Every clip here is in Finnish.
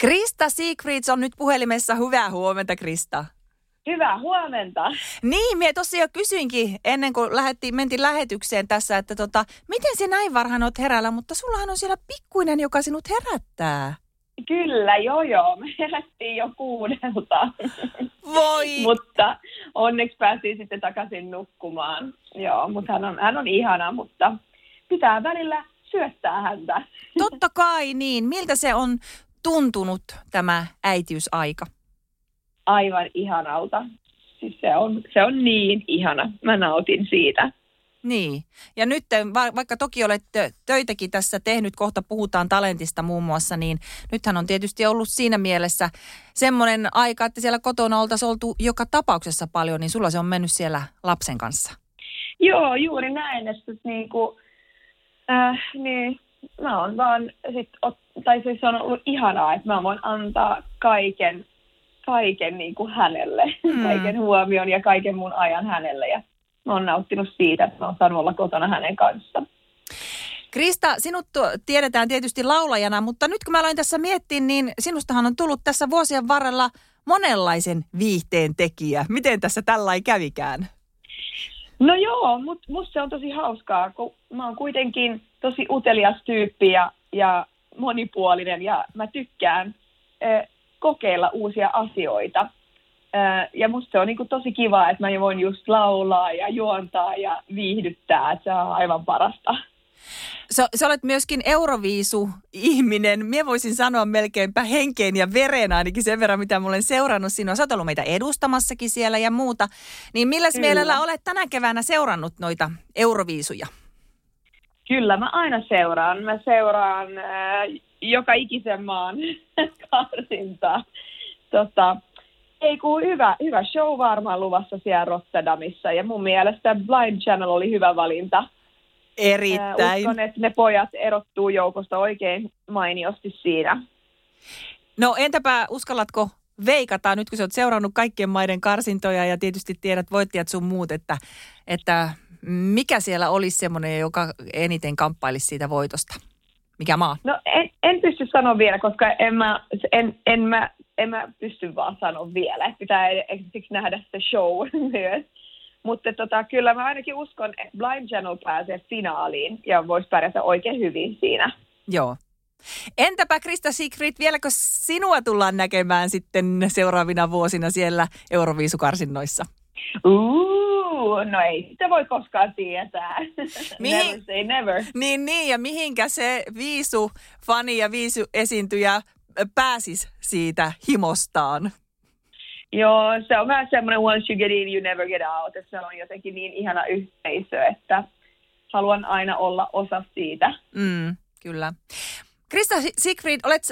Krista Secrets on nyt puhelimessa. Hyvää huomenta, Krista. Hyvää huomenta. Niin, minä tosiaan jo kysyinkin ennen kuin lähettiin, mentiin lähetykseen tässä, että tota, miten se näin varhain olet herällä, mutta sullahan on siellä pikkuinen, joka sinut herättää. Kyllä, joo joo. Me herättiin jo kuudelta. Voi! mutta onneksi päästiin sitten takaisin nukkumaan. Joo, mutta hän on, hän on ihana, mutta pitää välillä syöttää häntä. Totta kai niin. Miltä se on tuntunut tämä äitiysaika? Aivan ihanalta. Siis se on, se on niin ihana. Mä nautin siitä. Niin. Ja nyt vaikka toki olet töitäkin tässä tehnyt, kohta puhutaan talentista muun muassa, niin nythän on tietysti ollut siinä mielessä semmoinen aika, että siellä kotona oltaisiin oltu joka tapauksessa paljon, niin sulla se on mennyt siellä lapsen kanssa. Joo, juuri näin, että niin kuin, äh, niin, mä oon vaan sit, tai siis on ollut ihanaa, että mä voin antaa kaiken, kaiken niin kuin hänelle, mm. kaiken huomion ja kaiken mun ajan hänelle ja mä oon nauttinut siitä, että mä oon saanut olla kotona hänen kanssaan. Krista, sinut tiedetään tietysti laulajana, mutta nyt kun mä aloin tässä miettiä, niin sinustahan on tullut tässä vuosien varrella monenlaisen viihteen tekijä. Miten tässä tällä ei kävikään? No joo, mutta musta se on tosi hauskaa, kun mä oon kuitenkin tosi utelias tyyppi ja, ja monipuolinen ja mä tykkään äh, kokeilla uusia asioita. Äh, ja musta se on niinku tosi kiva, että mä voin just laulaa ja juontaa ja viihdyttää, että se on aivan parasta. Sä, sä olet myöskin Euroviisu-ihminen. Mie voisin sanoa melkeinpä henkeen ja veren ainakin sen verran, mitä mä olen seurannut sinua. Sä oot ollut meitä edustamassakin siellä ja muuta. Niin milläs Kyllä. mielellä olet tänä keväänä seurannut noita Euroviisuja? Kyllä, mä aina seuraan. Mä seuraan äh, joka ikisen maan karsintaa. Tota, ei kun hyvä, hyvä show varmaan luvassa siellä Rotterdamissa. Ja mun mielestä Blind Channel oli hyvä valinta – Erittäin. Uskon, että ne pojat erottuu joukosta oikein mainiosti siinä. No entäpä uskallatko veikata, nyt kun sä oot seurannut kaikkien maiden karsintoja ja tietysti tiedät voittajat sun muut, että, että mikä siellä olisi semmoinen, joka eniten kamppailisi siitä voitosta? Mikä maa? No en, en pysty sanoa vielä, koska en mä, en, en mä, en mä pysty vaan sanoa vielä. Pitää siksi nähdä se show myös. Mutta tota, kyllä mä ainakin uskon, että Blind Channel pääsee finaaliin ja voisi pärjätä oikein hyvin siinä. Joo. Entäpä Krista Sigrid, vieläkö sinua tullaan näkemään sitten seuraavina vuosina siellä Euroviisukarsinnoissa? Uh, no ei sitä voi koskaan tietää. Mihin, never say never. Niin, niin, ja mihinkä se viisu fani ja viisu esiintyjä pääsis siitä himostaan? Joo, se on vähän semmoinen once you get in, you never get out. Se on jotenkin niin ihana yhteisö, että haluan aina olla osa siitä. Mm, kyllä. Krista Siegfried, olet,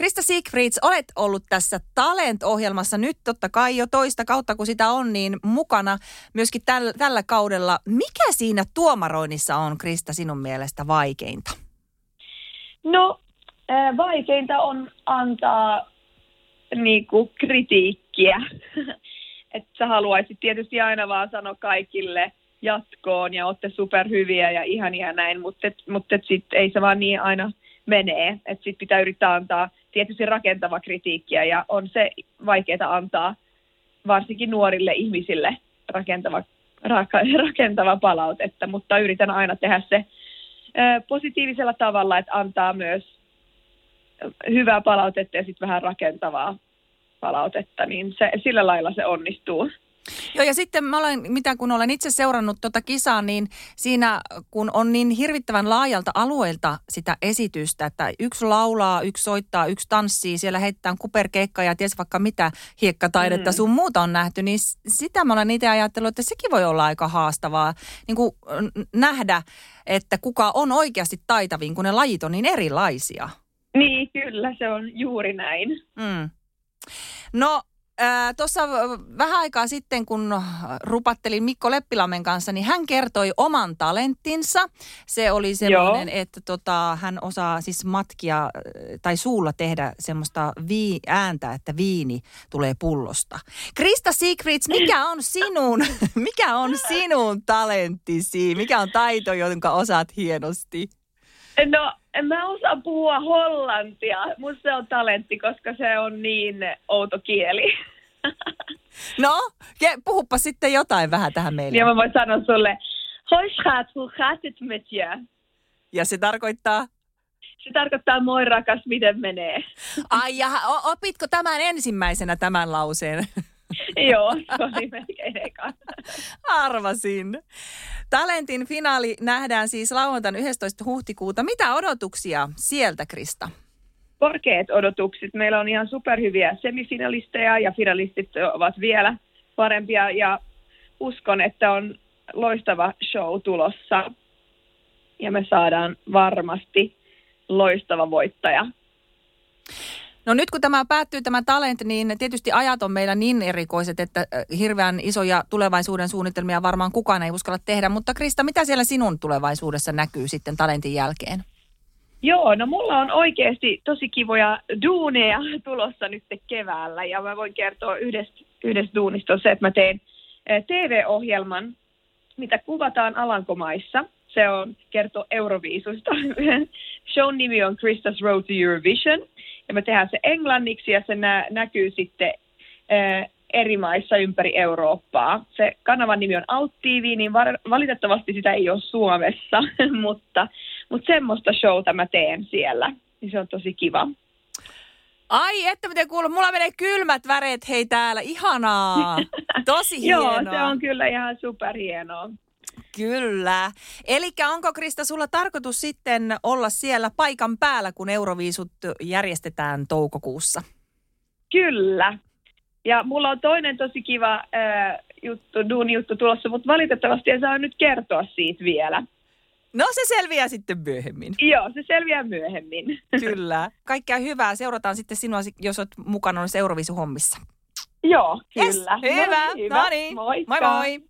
Krista Siegfrieds, olet ollut tässä Talent-ohjelmassa nyt totta kai jo toista kautta, kun sitä on, niin mukana myöskin täl, tällä kaudella. Mikä siinä tuomaroinnissa on, Krista, sinun mielestä vaikeinta? No, äh, vaikeinta on antaa niinku kritiikkiä. että sä haluaisit tietysti aina vaan sanoa kaikille jatkoon ja olette superhyviä ja ihania näin, mutta, mutta et sit ei se vaan niin aina menee. Että sitten pitää yrittää antaa tietysti rakentava kritiikkiä ja on se vaikeaa antaa varsinkin nuorille ihmisille rakentava, rakentava palautetta, mutta yritän aina tehdä se positiivisella tavalla, että antaa myös hyvää palautetta ja sitten vähän rakentavaa palautetta, niin se, sillä lailla se onnistuu. Joo, ja sitten mä olen, mitä kun olen itse seurannut tuota kisaa, niin siinä kun on niin hirvittävän laajalta alueelta sitä esitystä, että yksi laulaa, yksi soittaa, yksi tanssii, siellä heitetään kuperkeikkaa ja ties vaikka mitä hiekkataidetta mm. sun muuta on nähty, niin sitä mä olen itse ajatellut, että sekin voi olla aika haastavaa niin kuin nähdä, että kuka on oikeasti taitavin, kun ne lajit on niin erilaisia. Niin, kyllä, se on juuri näin. Mm. No äh, tuossa vähän aikaa sitten, kun rupattelin Mikko Leppilamen kanssa, niin hän kertoi oman talenttinsa. Se oli sellainen, Joo. että tota, hän osaa siis matkia tai suulla tehdä semmoista vii- ääntä, että viini tulee pullosta. Krista Secrets, mikä on sinun, mikä on sinun talenttisi? Mikä on taito, jonka osaat hienosti? No mä osaa puhua hollantia. Musta se on talentti, koska se on niin outo kieli. No, puhuppa sitten jotain vähän tähän meille. ja mä voin sanoa sulle, Hoi schat, hoe gaat het met je? Ja se tarkoittaa, Se tarkoittaa moi rakas, miten menee. ai ja opitko tämän ensimmäisenä tämän lauseen? Joo, se oli melkein eka. Arvasin. Talentin finaali nähdään siis lauantaina 11. huhtikuuta. Mitä odotuksia sieltä, Krista? Korkeat odotukset. Meillä on ihan superhyviä semifinalisteja ja finalistit ovat vielä parempia ja uskon, että on loistava show tulossa. Ja me saadaan varmasti loistava voittaja. No nyt kun tämä päättyy tämä talent, niin tietysti ajat on meillä niin erikoiset, että äh, hirveän isoja tulevaisuuden suunnitelmia varmaan kukaan ei uskalla tehdä. Mutta Krista, mitä siellä sinun tulevaisuudessa näkyy sitten talentin jälkeen? Joo, no mulla on oikeasti tosi kivoja duuneja tulossa nyt keväällä ja mä voin kertoa yhdestä, yhdestä duunista on se, että mä teen eh, TV-ohjelman, mitä kuvataan Alankomaissa. Se on kertoo Euroviisusta. Shown nimi on Krista's Road to Eurovision ja me tehdään se englanniksi ja se nä- näkyy sitten eh, eri maissa ympäri Eurooppaa. Se kanavan nimi on TV, niin var- valitettavasti sitä ei ole Suomessa, mutta, mutta semmoista showta mä teen siellä. Niin se on tosi kiva. Ai, että miten kuuluu. Mulla menee kylmät väreet hei täällä. Ihanaa. Tosi hienoa. Joo, se on kyllä ihan superhienoa. Kyllä. Eli onko Krista sulla tarkoitus sitten olla siellä paikan päällä, kun Euroviisut järjestetään toukokuussa? Kyllä. Ja mulla on toinen tosi kiva äh, juttu, duuni juttu tulossa, mutta valitettavasti en saa nyt kertoa siitä vielä. No se selviää sitten myöhemmin. Joo, se selviää myöhemmin. Kyllä. Kaikkea hyvää. Seurataan sitten sinua, jos olet mukana noissa Euroviisuhommissa. Joo, Yes, kyllä. hyvä. No niin, No niin. Moikka. Moi moi.